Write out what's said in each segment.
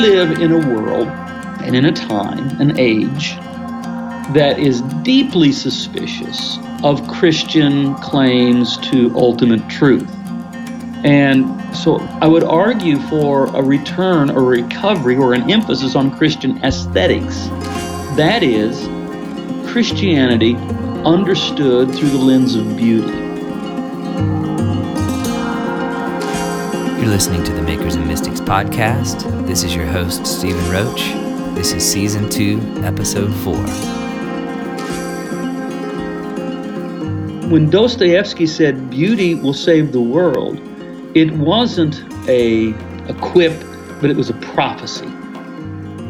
live in a world and in a time, an age, that is deeply suspicious of Christian claims to ultimate truth. And so I would argue for a return or recovery or an emphasis on Christian aesthetics. That is, Christianity understood through the lens of beauty. Listening to the Makers and Mystics podcast. This is your host, Stephen Roach. This is season two, episode four. When Dostoevsky said beauty will save the world, it wasn't a, a quip, but it was a prophecy.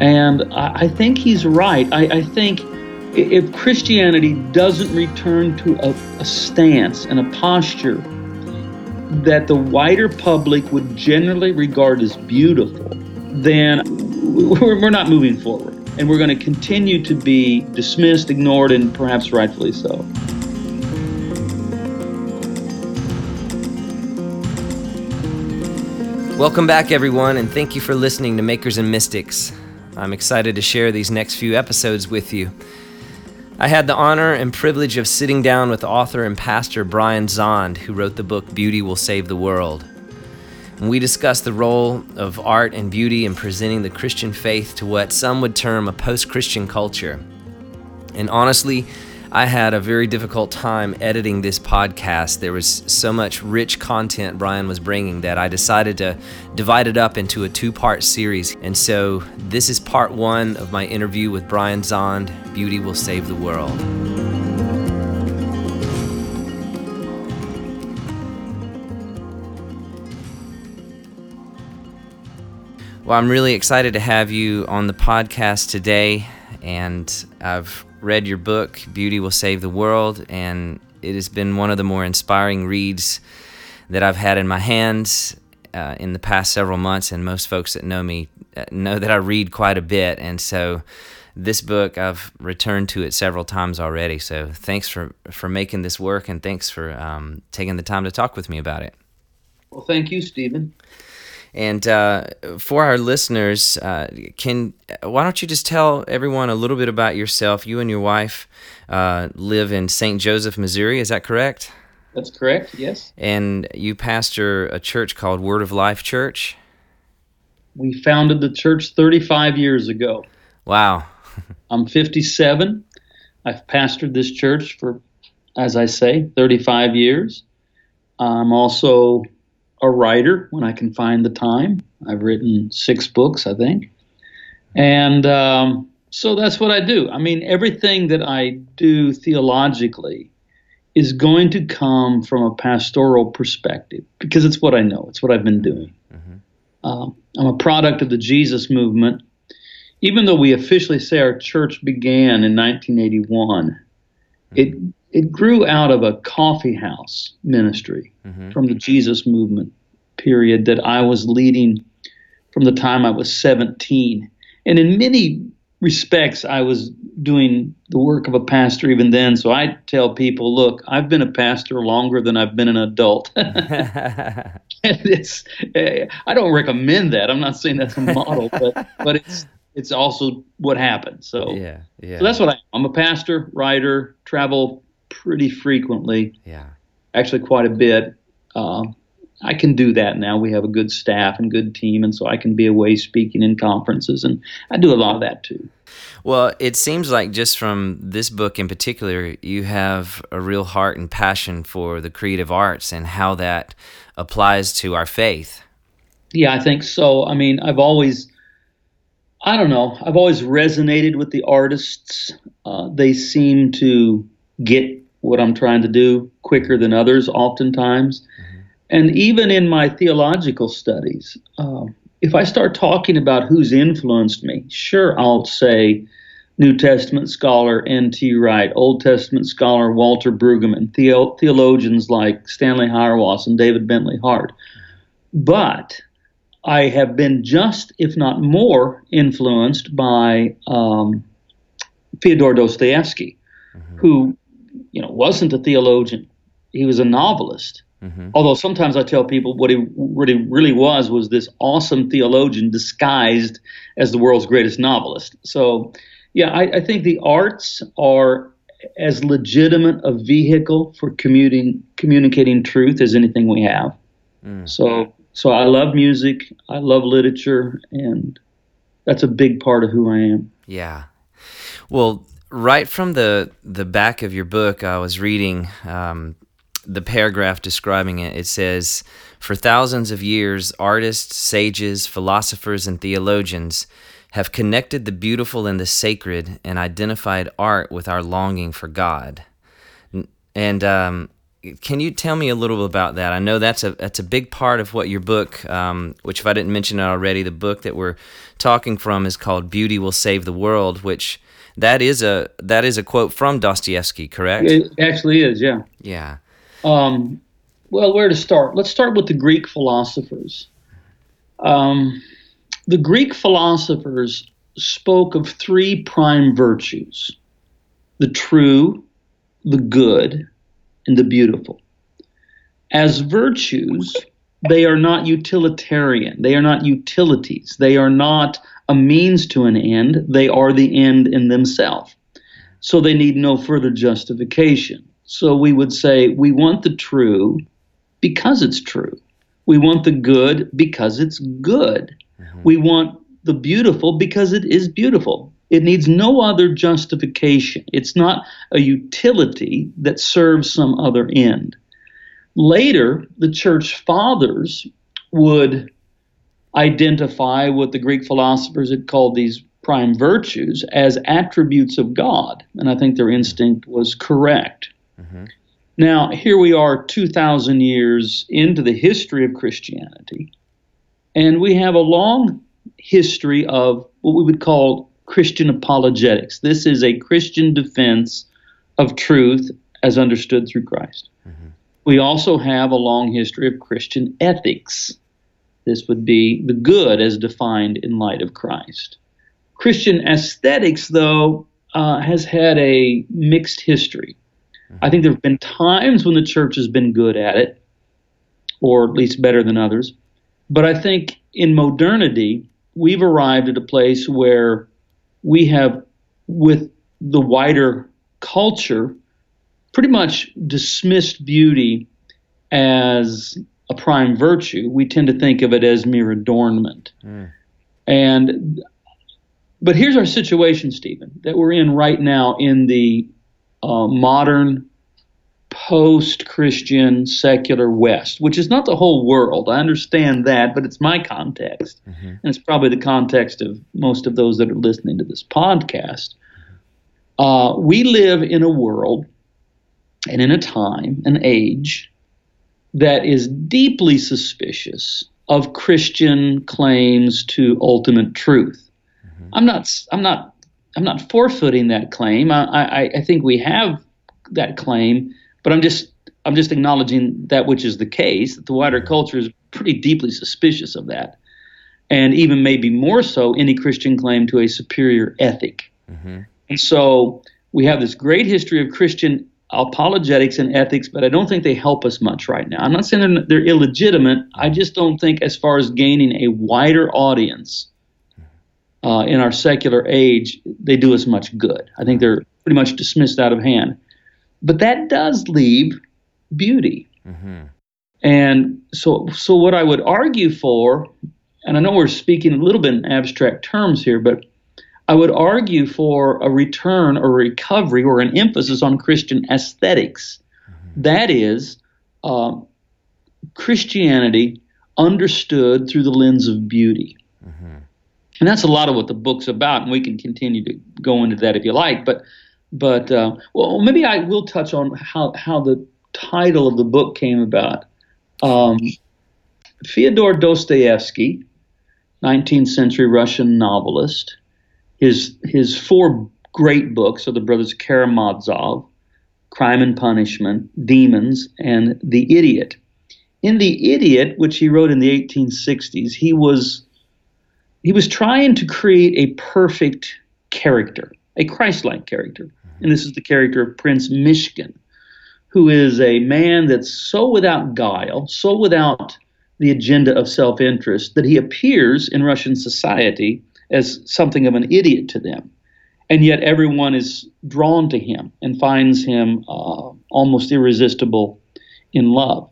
And I, I think he's right. I, I, think if Christianity doesn't return to a, a stance and a posture that the wider public would generally regard as beautiful, then we're not moving forward. And we're going to continue to be dismissed, ignored, and perhaps rightfully so. Welcome back, everyone, and thank you for listening to Makers and Mystics. I'm excited to share these next few episodes with you. I had the honor and privilege of sitting down with author and pastor Brian Zahnd, who wrote the book Beauty Will Save the World. And we discussed the role of art and beauty in presenting the Christian faith to what some would term a post Christian culture. And honestly, I had a very difficult time editing this podcast. There was so much rich content Brian was bringing that I decided to divide it up into a two part series. And so this is part one of my interview with Brian Zahnd Beauty Will Save the World. Well, I'm really excited to have you on the podcast today, and I've read your book, Beauty Will Save the World, and it has been one of the more inspiring reads that I've had in my hands uh, in the past several months. And most folks that know me uh, know that I read quite a bit. And so this book, I've returned to it several times already. So thanks for, for making this work, and thanks for um, taking the time to talk with me about it. Well, thank you, Stephen. And uh, for our listeners, uh, can why don't you just tell everyone a little bit about yourself? You and your wife uh, live in St. Joseph, Missouri. Is that correct? That's correct. Yes. And you pastor a church called Word of Life Church. We founded the church 35 years ago. Wow. I'm 57. I've pastored this church for, as I say, 35 years. I'm also a writer when I can find the time. I've written six books, I think. And um, so that's what I do. I mean, everything that I do theologically is going to come from a pastoral perspective because it's what I know, it's what I've been doing. Mm-hmm. Uh, I'm a product of the Jesus movement. Even though we officially say our church began in 1981, mm-hmm. it it grew out of a coffee house ministry mm-hmm. from the Jesus movement period that I was leading from the time I was 17. And in many respects, I was doing the work of a pastor even then. So I tell people, look, I've been a pastor longer than I've been an adult. and it's, eh, I don't recommend that. I'm not saying that's a model, but but it's it's also what happened. So yeah, yeah. So that's what I am. I'm a pastor, writer, travel pretty frequently. Yeah. Actually, quite a bit. Uh, I can do that now. We have a good staff and good team, and so I can be away speaking in conferences, and I do a lot of that too. Well, it seems like just from this book in particular, you have a real heart and passion for the creative arts and how that applies to our faith. Yeah, I think so. I mean, I've always, I don't know, I've always resonated with the artists. Uh, they seem to get what I'm trying to do quicker than others, oftentimes. Mm-hmm. And even in my theological studies, um, if I start talking about who's influenced me, sure, I'll say New Testament scholar N.T. Wright, Old Testament scholar Walter Brueggemann, theo- theologians like Stanley Hauerwas and David Bentley Hart. But I have been just, if not more, influenced by um, Fyodor Dostoevsky, mm-hmm. who, you know, wasn't a theologian. He was a novelist Mm-hmm. Although sometimes I tell people what he what he really was was this awesome theologian disguised as the world's greatest novelist. So, yeah, I, I think the arts are as legitimate a vehicle for commuting communicating truth as anything we have. Mm. So, so I love music, I love literature, and that's a big part of who I am. Yeah. Well, right from the the back of your book, I was reading um, the paragraph describing it, it says, For thousands of years, artists, sages, philosophers, and theologians have connected the beautiful and the sacred and identified art with our longing for God. And um, can you tell me a little about that? I know that's a that's a big part of what your book, um, which if I didn't mention it already, the book that we're talking from is called "Beauty Will Save the World," which that is a that is a quote from Dostoevsky, correct? It actually is, yeah. Yeah. Um, well, where to start? Let's start with the Greek philosophers. Um, the Greek philosophers spoke of three prime virtues the true, the good, and the beautiful. As virtues, they are not utilitarian, they are not utilities, they are not a means to an end, they are the end in themselves. So they need no further justification. So we would say we want the true because it's true. We want the good because it's good. Mm-hmm. We want the beautiful because it is beautiful. It needs no other justification. It's not a utility that serves some other end. Later, the church fathers would identify what the Greek philosophers had called these prime virtues as attributes of God. And I think their instinct was correct. Mm-hmm. Now, here we are 2,000 years into the history of Christianity, and we have a long history of what we would call Christian apologetics. This is a Christian defense of truth as understood through Christ. Mm-hmm. We also have a long history of Christian ethics. This would be the good as defined in light of Christ. Christian aesthetics, though, uh, has had a mixed history. I think there have been times when the church has been good at it, or at least better than others. But I think in modernity, we've arrived at a place where we have, with the wider culture, pretty much dismissed beauty as a prime virtue. We tend to think of it as mere adornment. Mm. And but here's our situation, Stephen, that we're in right now in the uh, modern post Christian secular West, which is not the whole world. I understand that, but it's my context. Mm-hmm. And it's probably the context of most of those that are listening to this podcast. Uh, we live in a world and in a time, an age, that is deeply suspicious of Christian claims to ultimate truth. Mm-hmm. I'm not. I'm not I'm not forfeiting that claim. I, I, I think we have that claim, but I'm just I'm just acknowledging that which is the case. That the wider mm-hmm. culture is pretty deeply suspicious of that, and even maybe more so any Christian claim to a superior ethic. Mm-hmm. And so we have this great history of Christian apologetics and ethics, but I don't think they help us much right now. I'm not saying they're, they're illegitimate. I just don't think, as far as gaining a wider audience, uh, in our secular age, they do us much good. I think they're pretty much dismissed out of hand. But that does leave beauty. Mm-hmm. And so, so what I would argue for, and I know we're speaking a little bit in abstract terms here, but I would argue for a return or recovery or an emphasis on Christian aesthetics. Mm-hmm. That is, uh, Christianity understood through the lens of beauty. Mm-hmm. And that's a lot of what the book's about, and we can continue to go into that if you like. But, but uh, well, maybe I will touch on how how the title of the book came about. Um, Fyodor Dostoevsky, 19th century Russian novelist, his his four great books are the Brothers Karamazov, Crime and Punishment, Demons, and The Idiot. In The Idiot, which he wrote in the 1860s, he was he was trying to create a perfect character, a Christ-like character, and this is the character of Prince Myshkin, who is a man that's so without guile, so without the agenda of self interest, that he appears in Russian society as something of an idiot to them. And yet everyone is drawn to him and finds him uh, almost irresistible in love.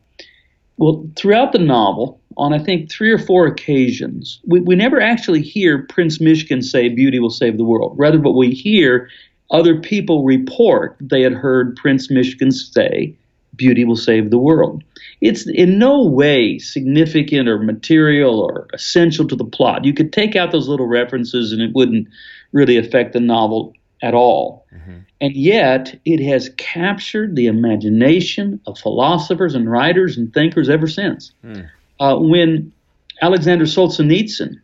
Well, throughout the novel, on I think three or four occasions, we, we never actually hear Prince Myshkin say, Beauty will save the world. Rather, what we hear, other people report they had heard Prince Myshkin say, Beauty will save the world. It's in no way significant or material or essential to the plot. You could take out those little references and it wouldn't really affect the novel at all. Mm-hmm. And yet, it has captured the imagination of philosophers and writers and thinkers ever since. Mm. Uh, when Alexander Solzhenitsyn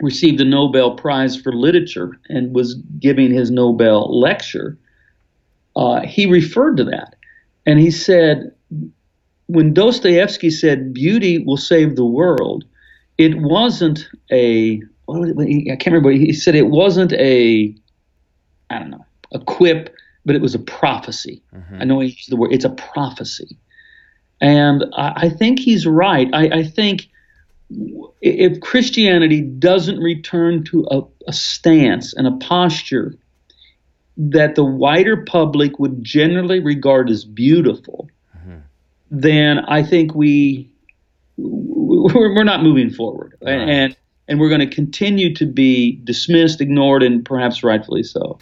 received the Nobel Prize for Literature and was giving his Nobel lecture, uh, he referred to that. And he said, when Dostoevsky said beauty will save the world, it wasn't a, I can't remember, but he said it wasn't a, I don't know, a quip, but it was a prophecy. Mm-hmm. I know he used the word, it's a prophecy. And I, I think he's right. I, I, think if Christianity doesn't return to a, a stance and a posture that the wider public would generally regard as beautiful, mm-hmm. then I think we we're, not moving forward, right. and and we're going to continue to be dismissed, ignored, and perhaps rightfully so.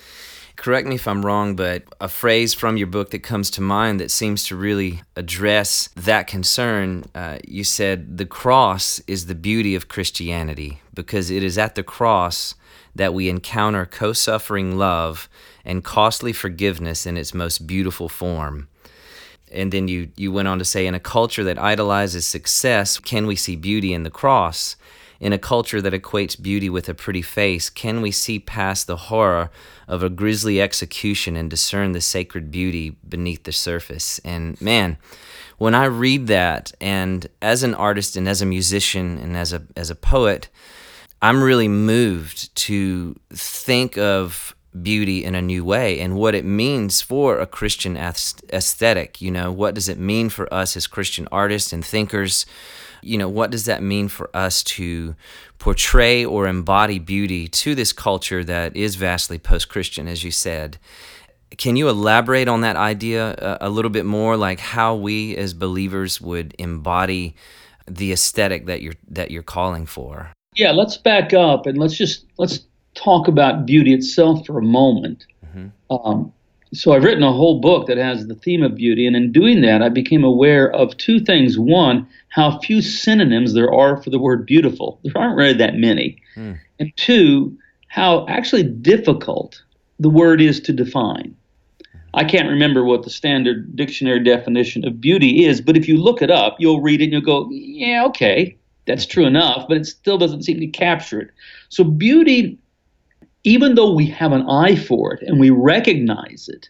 Correct me if I'm wrong, but a phrase from your book that comes to mind that seems to really address that concern. Uh, you said the cross is the beauty of Christianity because it is at the cross that we encounter co suffering love and costly forgiveness in its most beautiful form. And then you, you went on to say, in a culture that idolizes success, can we see beauty in the cross? In a culture that equates beauty with a pretty face, can we see past the horror of a grisly execution and discern the sacred beauty beneath the surface? And man, when I read that, and as an artist and as a musician and as a, as a poet, I'm really moved to think of beauty in a new way and what it means for a Christian aesthetic. You know, what does it mean for us as Christian artists and thinkers? You know, what does that mean for us to portray or embody beauty to this culture that is vastly post Christian, as you said? Can you elaborate on that idea a, a little bit more, like how we as believers would embody the aesthetic that you're that you're calling for? Yeah, let's back up and let's just let's talk about beauty itself for a moment. Mm-hmm. Um, so I've written a whole book that has the theme of beauty, and in doing that, I became aware of two things. One, how few synonyms there are for the word beautiful. There aren't really that many. Mm. And two, how actually difficult the word is to define. I can't remember what the standard dictionary definition of beauty is, but if you look it up, you'll read it and you'll go, yeah, okay, that's true enough, but it still doesn't seem to capture it. So beauty even though we have an eye for it and we recognize it,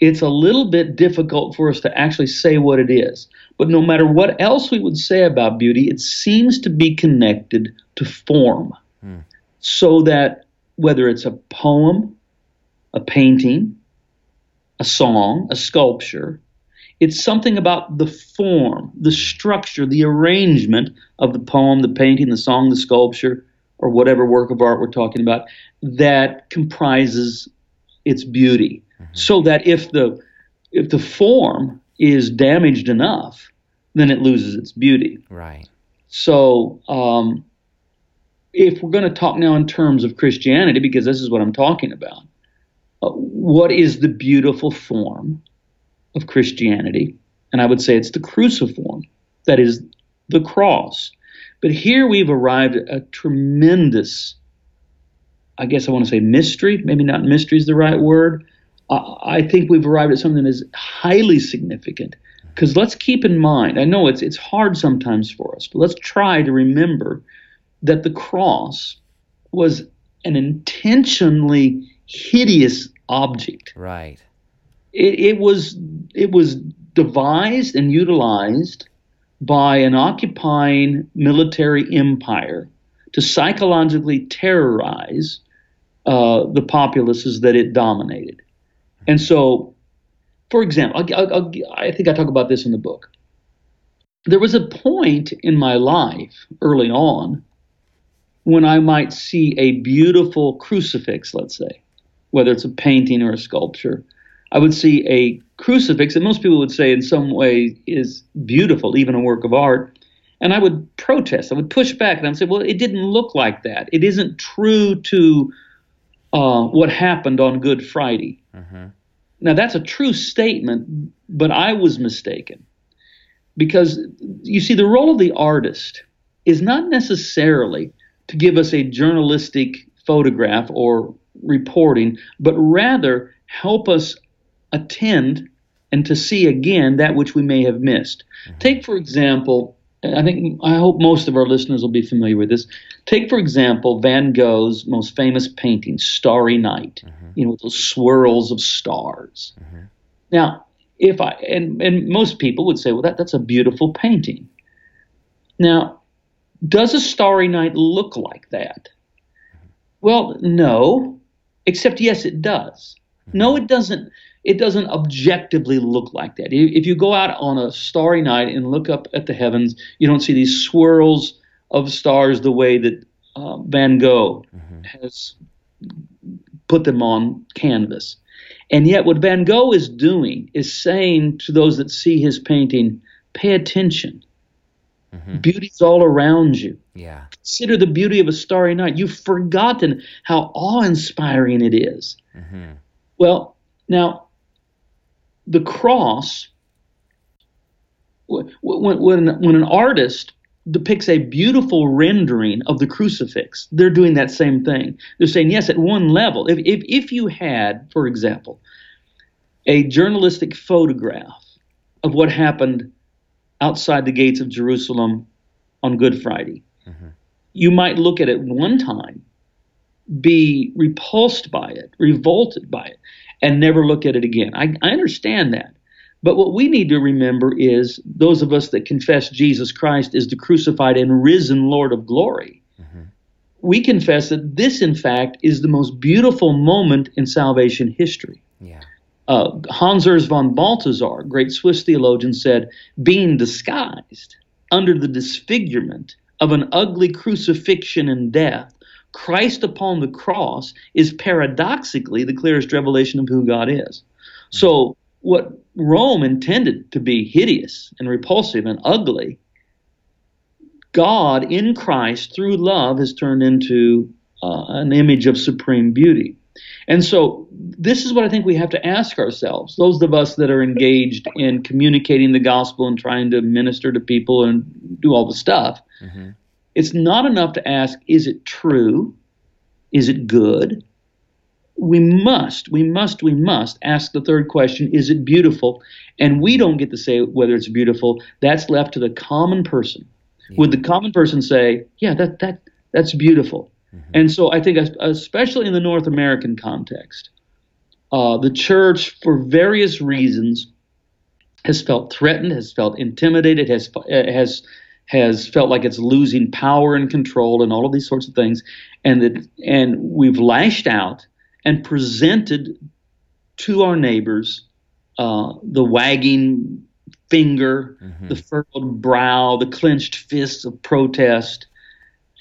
it's a little bit difficult for us to actually say what it is. But no matter what else we would say about beauty, it seems to be connected to form. Hmm. So that whether it's a poem, a painting, a song, a sculpture, it's something about the form, the structure, the arrangement of the poem, the painting, the song, the sculpture, or whatever work of art we're talking about that comprises its beauty. Mm-hmm. so that if the if the form is damaged enough then it loses its beauty. Right. So um, if we're going to talk now in terms of christianity because this is what i'm talking about uh, what is the beautiful form of christianity? And i would say it's the cruciform that is the cross but here we've arrived at a tremendous, I guess I want to say mystery, maybe not mystery is the right word. Uh, I think we've arrived at something that is highly significant. Because let's keep in mind, I know it's it's hard sometimes for us, but let's try to remember that the cross was an intentionally hideous object. Right. It, it was it was devised and utilized by an occupying military empire to psychologically terrorize uh, the populaces that it dominated. And so for example, I'll, I'll, i think I talk about this in the book. There was a point in my life early on when I might see a beautiful crucifix, let's say, whether it's a painting or a sculpture. I would see a crucifix that most people would say in some way is beautiful, even a work of art. And I would protest. I would push back and I would say, well, it didn't look like that. It isn't true to uh, what happened on Good Friday. Mm-hmm. Now, that's a true statement, but I was mistaken. Because you see, the role of the artist is not necessarily to give us a journalistic photograph or reporting, but rather help us attend and to see again that which we may have missed. Mm-hmm. Take, for example, I think I hope most of our listeners will be familiar with this. Take, for example, Van Gogh's most famous painting, Starry Night, mm-hmm. you know, with those swirls of stars. Mm-hmm. Now, if I and, and most people would say, well, that, that's a beautiful painting. Now, does a starry night look like that? Well, no, except yes, it does. No, it doesn't it doesn't objectively look like that. If you go out on a starry night and look up at the heavens, you don't see these swirls of stars the way that uh, Van Gogh mm-hmm. has put them on canvas. And yet, what Van Gogh is doing is saying to those that see his painting, pay attention. Mm-hmm. Beauty's all around you. Yeah. Consider the beauty of a starry night. You've forgotten how awe inspiring it is. Mm-hmm. Well, now, the cross, when, when, when an artist depicts a beautiful rendering of the crucifix, they're doing that same thing. They're saying, yes, at one level, if, if, if you had, for example, a journalistic photograph of what happened outside the gates of Jerusalem on Good Friday, mm-hmm. you might look at it one time, be repulsed by it, revolted by it, and never look at it again. I, I understand that. But what we need to remember is those of us that confess Jesus Christ is the crucified and risen Lord of glory. Mm-hmm. We confess that this, in fact, is the most beautiful moment in salvation history. Yeah. Uh, Hans Urs von Balthasar, great Swiss theologian, said, being disguised under the disfigurement of an ugly crucifixion and death, Christ upon the cross is paradoxically the clearest revelation of who God is. So, what Rome intended to be hideous and repulsive and ugly, God in Christ through love has turned into uh, an image of supreme beauty. And so, this is what I think we have to ask ourselves. Those of us that are engaged in communicating the gospel and trying to minister to people and do all the stuff. Mm-hmm. It's not enough to ask, is it true? Is it good? We must, we must, we must ask the third question, is it beautiful? And we don't get to say whether it's beautiful. That's left to the common person. Yeah. Would the common person say, yeah, that, that, that's beautiful? Mm-hmm. And so I think, especially in the North American context, uh, the church, for various reasons, has felt threatened, has felt intimidated, has has has felt like it's losing power and control and all of these sorts of things and that and we've lashed out and presented to our neighbors uh, the wagging finger mm-hmm. the furrowed brow the clenched fists of protest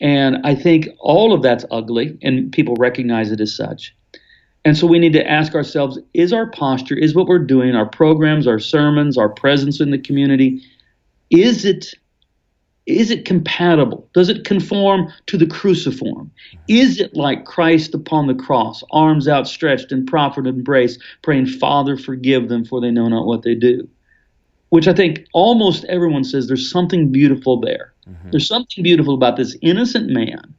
and i think all of that's ugly and people recognize it as such and so we need to ask ourselves is our posture is what we're doing our programs our sermons our presence in the community is it is it compatible? Does it conform to the cruciform? Is it like Christ upon the cross, arms outstretched in proffered embrace, praying, Father, forgive them, for they know not what they do? Which I think almost everyone says there's something beautiful there. Mm-hmm. There's something beautiful about this innocent man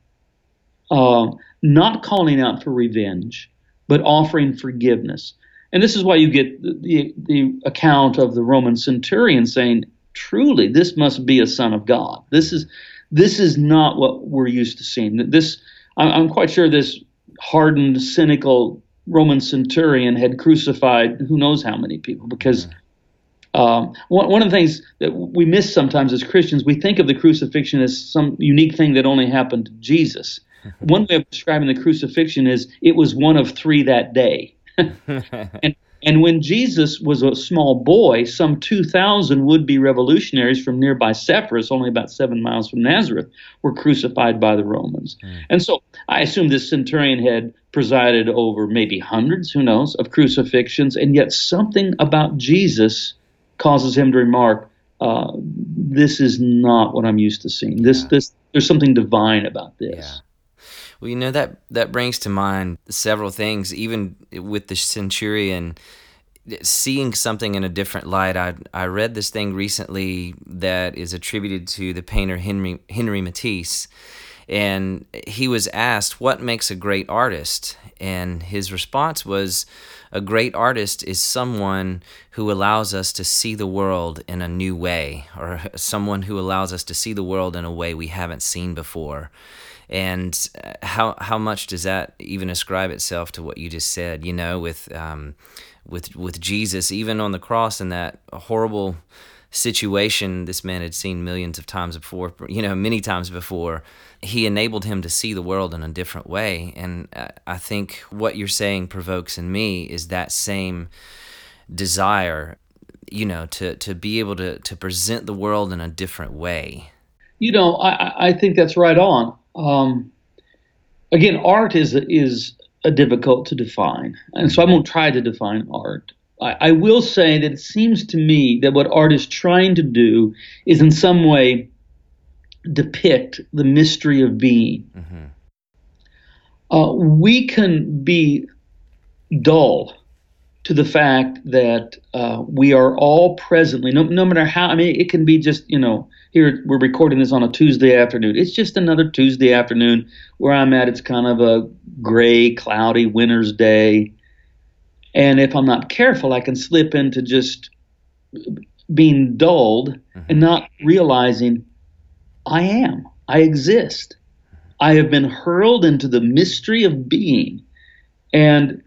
uh, not calling out for revenge, but offering forgiveness. And this is why you get the, the, the account of the Roman centurion saying, truly this must be a son of God. This is this is not what we're used to seeing. This I'm quite sure this hardened, cynical Roman centurion had crucified who knows how many people because. Um, one, one of the things that we miss sometimes as Christians, we think of the crucifixion as some unique thing that only happened to Jesus. one way of describing the crucifixion is it was one of three that day. and And when Jesus was a small boy, some 2,000 would be revolutionaries from nearby Sepphoris, only about seven miles from Nazareth, were crucified by the Romans. Mm. And so I assume this centurion had presided over maybe hundreds, who knows, of crucifixions, and yet something about Jesus causes him to remark, uh, "This is not what I'm used to seeing. This, yeah. this, there's something divine about this." Yeah. Well, you know that that brings to mind several things. Even with the centurion, seeing something in a different light. I I read this thing recently that is attributed to the painter Henry Henry Matisse, and he was asked what makes a great artist, and his response was, "A great artist is someone who allows us to see the world in a new way, or someone who allows us to see the world in a way we haven't seen before." And uh, how how much does that even ascribe itself to what you just said? You know, with um, with with Jesus, even on the cross in that horrible situation this man had seen millions of times before, you know, many times before. He enabled him to see the world in a different way, and uh, I think what you're saying provokes in me is that same desire, you know, to to be able to to present the world in a different way. You know, I, I think that's right on. Um, again, art is is a difficult to define, and so I won't try to define art. I, I, will say that it seems to me that what art is trying to do is, in some way, depict the mystery of being. Mm-hmm. Uh, we can be dull to the fact that uh, we are all presently, no, no matter how, I mean, it can be just, you know, here we're recording this on a Tuesday afternoon. It's just another Tuesday afternoon where I'm at. It's kind of a gray, cloudy winter's day. And if I'm not careful, I can slip into just being dulled mm-hmm. and not realizing I am, I exist. I have been hurled into the mystery of being. And,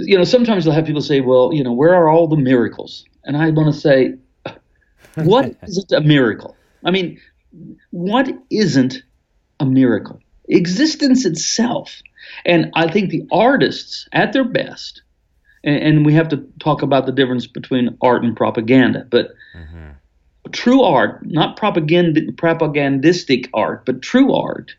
you know, sometimes you'll have people say, well, you know, where are all the miracles? And I want to say, what is a miracle? I mean, what isn't a miracle? Existence itself. And I think the artists, at their best, and, and we have to talk about the difference between art and propaganda, but mm-hmm. true art, not propagandistic art, but true art,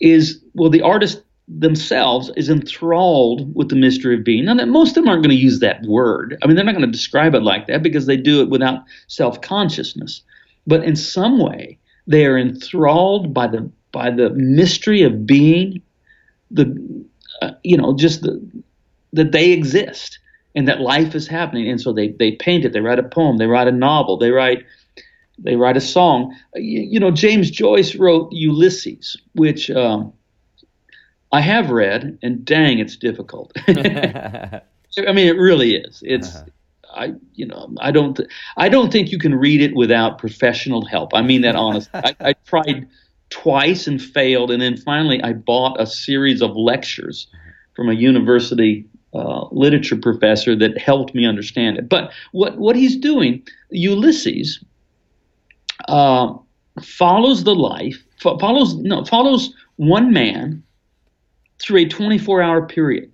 is well, the artist themselves is enthralled with the mystery of being. Now, that most of them aren't going to use that word. I mean, they're not going to describe it like that because they do it without self consciousness but in some way they are enthralled by the by the mystery of being the uh, you know just the, that they exist and that life is happening and so they they paint it they write a poem they write a novel they write they write a song you, know james joyce wrote ulysses which um, i have read and dang it's difficult i mean it really is it's uh-huh. I, you know, I don't, th- I don't think you can read it without professional help. I mean that honestly. I, I tried twice and failed, and then finally I bought a series of lectures from a university uh, literature professor that helped me understand it. But what what he's doing, Ulysses, uh, follows the life, follows no follows one man through a 24 hour period.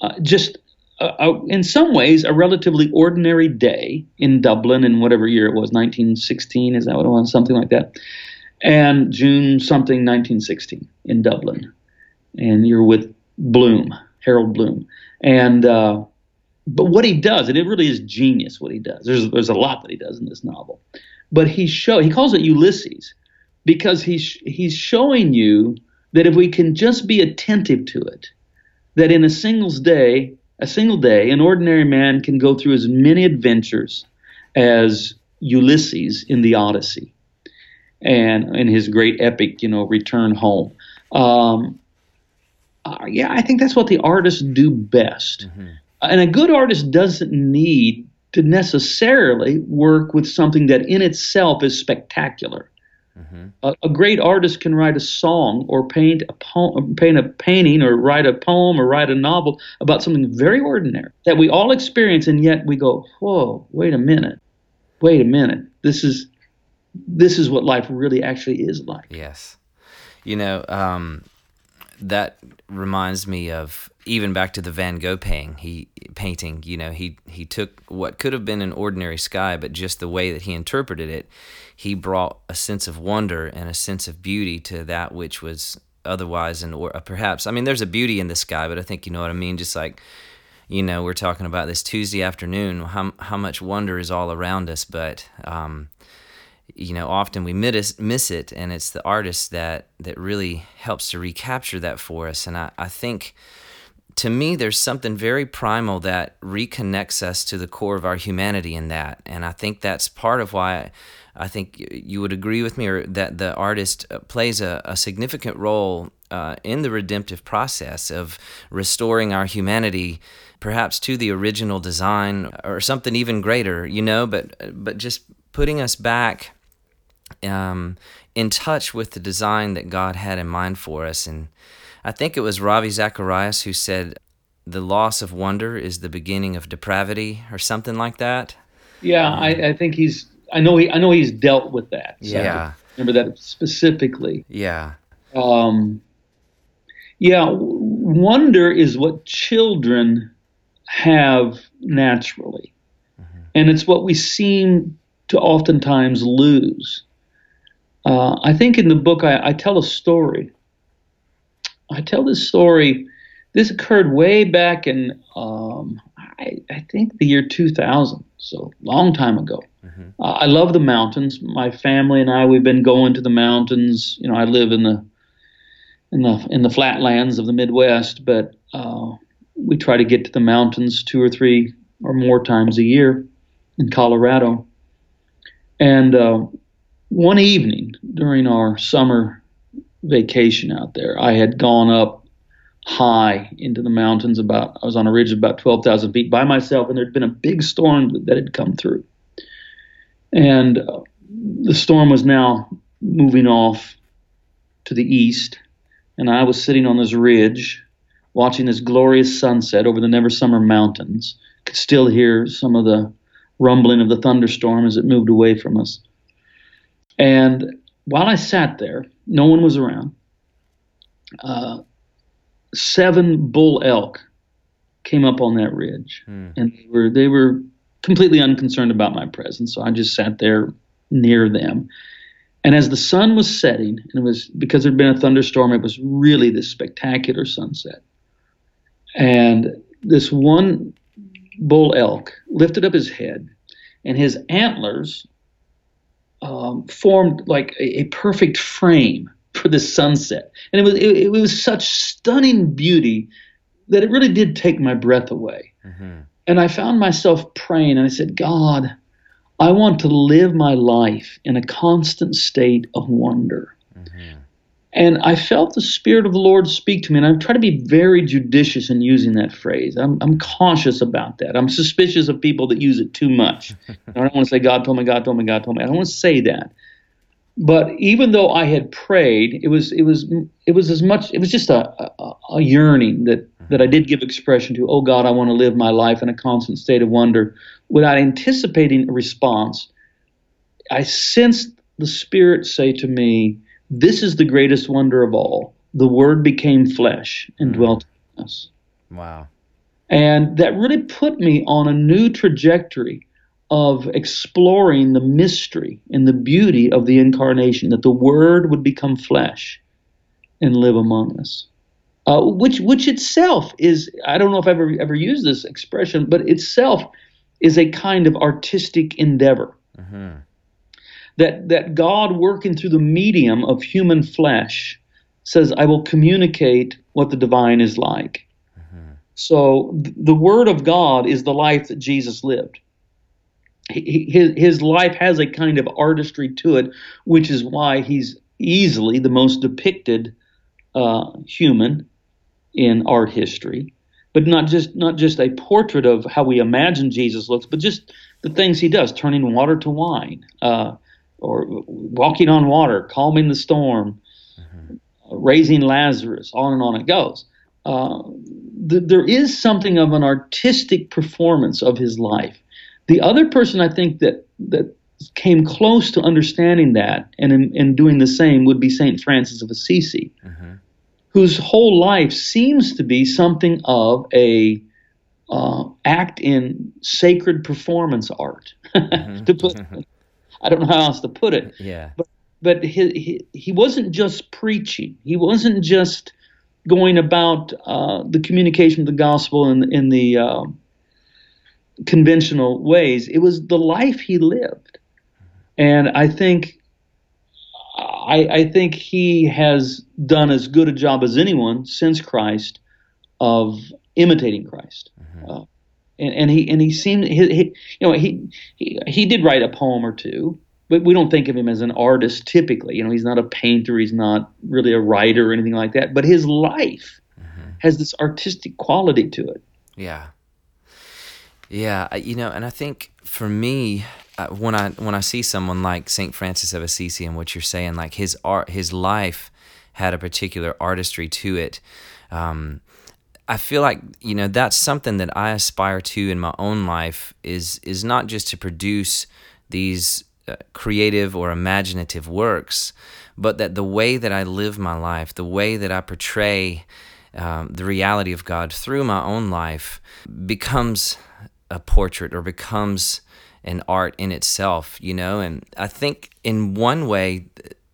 Uh, just a, in some ways, a relatively ordinary day in Dublin in whatever year it was, 1916, is that what it was? Something like that. And June something, 1916 in Dublin. And you're with Bloom, Harold Bloom. And, uh, but what he does, and it really is genius what he does. There's, there's a lot that he does in this novel. But he show, he calls it Ulysses because he's, he's showing you that if we can just be attentive to it, that in a singles day, a single day, an ordinary man can go through as many adventures as Ulysses in the Odyssey and in his great epic, you know, Return Home. Um, uh, yeah, I think that's what the artists do best. Mm-hmm. And a good artist doesn't need to necessarily work with something that in itself is spectacular. Mm-hmm. A, a, great artist can write a song or paint a poem, paint a painting or write a poem or write a novel about something very ordinary that we all experience, and yet we go, "Whoa, wait a minute, wait a minute. This is this is what life really actually is like." Yes, you know, um, that reminds me of even back to the Van Gogh painting. He painting, you know, he he took what could have been an ordinary sky, but just the way that he interpreted it, he brought a sense of wonder and a sense of beauty to that which was otherwise and or perhaps. I mean, there's a beauty in the sky, but I think you know what I mean. Just like you know, we're talking about this Tuesday afternoon. How how much wonder is all around us, but um, you know, often we miss, miss it, and it's the artist that that really helps to recapture that for us. And I, I think, to me, there's something very primal that reconnects us to the core of our humanity in that, and I think that's part of why. I think you would agree with me, or that the artist uh, plays a, a significant role uh, in the redemptive process of restoring our humanity, perhaps to the original design or something even greater, you know. But but just putting us back um, in touch with the design that God had in mind for us. And I think it was Ravi Zacharias who said, the loss of wonder is the beginning of depravity or something like that. Yeah, I, I think he's. I know he. I know he's dealt with that. So yeah. Remember that specifically. Yeah. Um. Yeah, wonder is what children have naturally, mm-hmm. and it's what we seem to oftentimes lose. Uh, I think in the book I, I, tell a story. I tell this story. This occurred way back in, um, I, I, think, the year 2000, so long time ago. Mm-hmm. Uh, I love the mountains. My family and I, we've been going to the mountains. You know, I live in the in the in the flatlands of the Midwest, but uh, we try to get to the mountains two or three or more times a year in Colorado. And uh, one evening during our summer vacation out there, I had gone up high into the mountains about I was on a ridge about 12,000 feet by myself and there'd been a big storm that had come through. And uh, the storm was now moving off to the east and I was sitting on this ridge watching this glorious sunset over the Never Summer Mountains. Could still hear some of the rumbling of the thunderstorm as it moved away from us. And while I sat there, no one was around. Uh, seven bull elk came up on that ridge, mm. and they were they were completely unconcerned about my presence. So I just sat there near them. And as the sun was setting, and it was because there'd been a thunderstorm, it was really this spectacular sunset. And this one bull elk lifted up his head, and his antlers um, formed like a, a, perfect frame for the sunset. And it was it, it, was such stunning beauty that it really did take my breath away. Mm-hmm. And I found myself praying, and I said, God, I want to live my life in a constant state of wonder. Mm-hmm. And I felt the Spirit of the Lord speak to me, and I try to be very judicious in using that phrase. I'm, I'm cautious about that. I'm suspicious of people that use it too much. I don't want to say, God told me, God told me, God told me. I don't want to say that. But even though I had prayed, it was it was it was as much it was just a, a, a yearning that that I did give expression to. Oh God, I want to live my life in a constant state of wonder, without anticipating a response. I sensed the Spirit say to me, this is the greatest wonder of all. The Word became flesh and mm. dwelt in us. Wow. And that really put me on a new trajectory of exploring the mystery and the beauty of the incarnation, that the Word would become flesh and live among us. Uh, which, which itself is, I don't know if I've ever, ever used this expression, but itself is a kind of artistic endeavor. Mm-hmm that that God working through the medium of human flesh says, "I will communicate what the divine is like." Mm-hmm. So th- the Word of God is the life that Jesus lived. His his life has a kind of artistry to it, which is why he's easily the most depicted uh, human in art history. But not just not just a portrait of how we imagine Jesus looks, but just the things he does, turning water to wine, uh, or walking on water, calming the storm, mm-hmm. raising Lazarus, on and on it goes. Uh, th- there is something of an artistic performance of his life. The other person I think that that came close to understanding that and in, in doing the same would be Saint Francis of Assisi, mm-hmm. whose whole life seems to be something of a uh, act in sacred performance art. Mm-hmm. to put, I don't know how else to put it. Yeah. But, but he, he, he wasn't just preaching. He wasn't just going about uh, the communication of the gospel in, in the uh, conventional ways. It was the life he lived. And I think I, I, think he has done as good a job as anyone since Christ of imitating Christ. Mm-hmm. Uh, and, and, he and he seemed he, he, you know he, he he did write a poem or two, but we don't think of him as an artist typically. You know, he's not a painter, he's not really a writer or anything like that. But his life mm-hmm. has this artistic quality to it. Yeah. Yeah, you know, and I think for me, uh, when I when I see someone like Saint Francis of Assisi and what you're saying, like his art, his life had a particular artistry to it. Um, I feel like you know that's something that I aspire to in my own life is is not just to produce these uh, creative or imaginative works, but that the way that I live my life, the way that I portray um, the reality of God through my own life becomes a portrait or becomes an art in itself, you know? And I think in one way,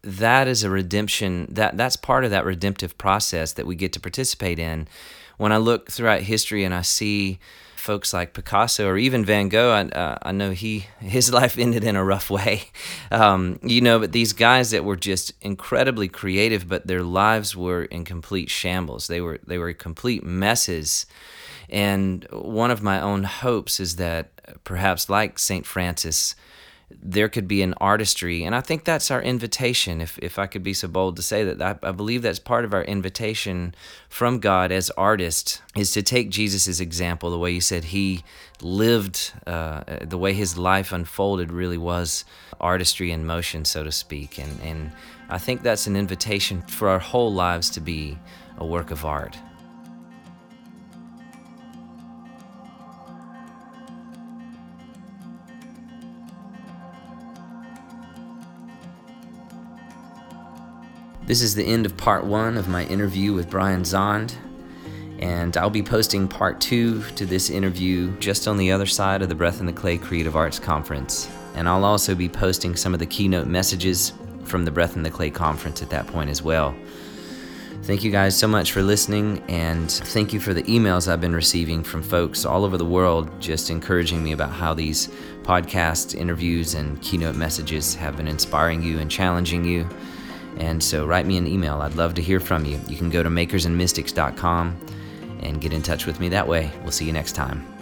that is a redemption that that's part of that redemptive process that we get to participate in. When i look throughout history and i see folks like picasso or even van gogh i, uh, I know he his life ended in a rough way. Um, you know but these guys that were just incredibly creative but their lives were in complete shambles. They were they were complete messes and one of my own hopes is that perhaps like St. Francis, there could be an artistry. And I think that's our invitation, if, if I could be so bold to say that. I, I believe that's part of our invitation from God as artists, is to take Jesus' example, the way you said he lived, uh, the way his life unfolded really was artistry in motion, so to speak. And, and I think that's an invitation for our whole lives to be a work of art. This is the end of part one of my interview with Brian Zahnd, and I'll be posting part two to this interview just on the other side of the Breath in the Clay Creative Arts Conference. And I'll also be posting some of the keynote messages from the Breath in the Clay Conference at that point as well. Thank you guys so much for listening, and thank you for the emails I've been receiving from folks all over the world just encouraging me about how these podcast interviews and keynote messages have been inspiring you and challenging you. And so write me an email. I'd love to hear from you. You can go to makersandmystics.com and get in touch with me that way. We'll see you next time.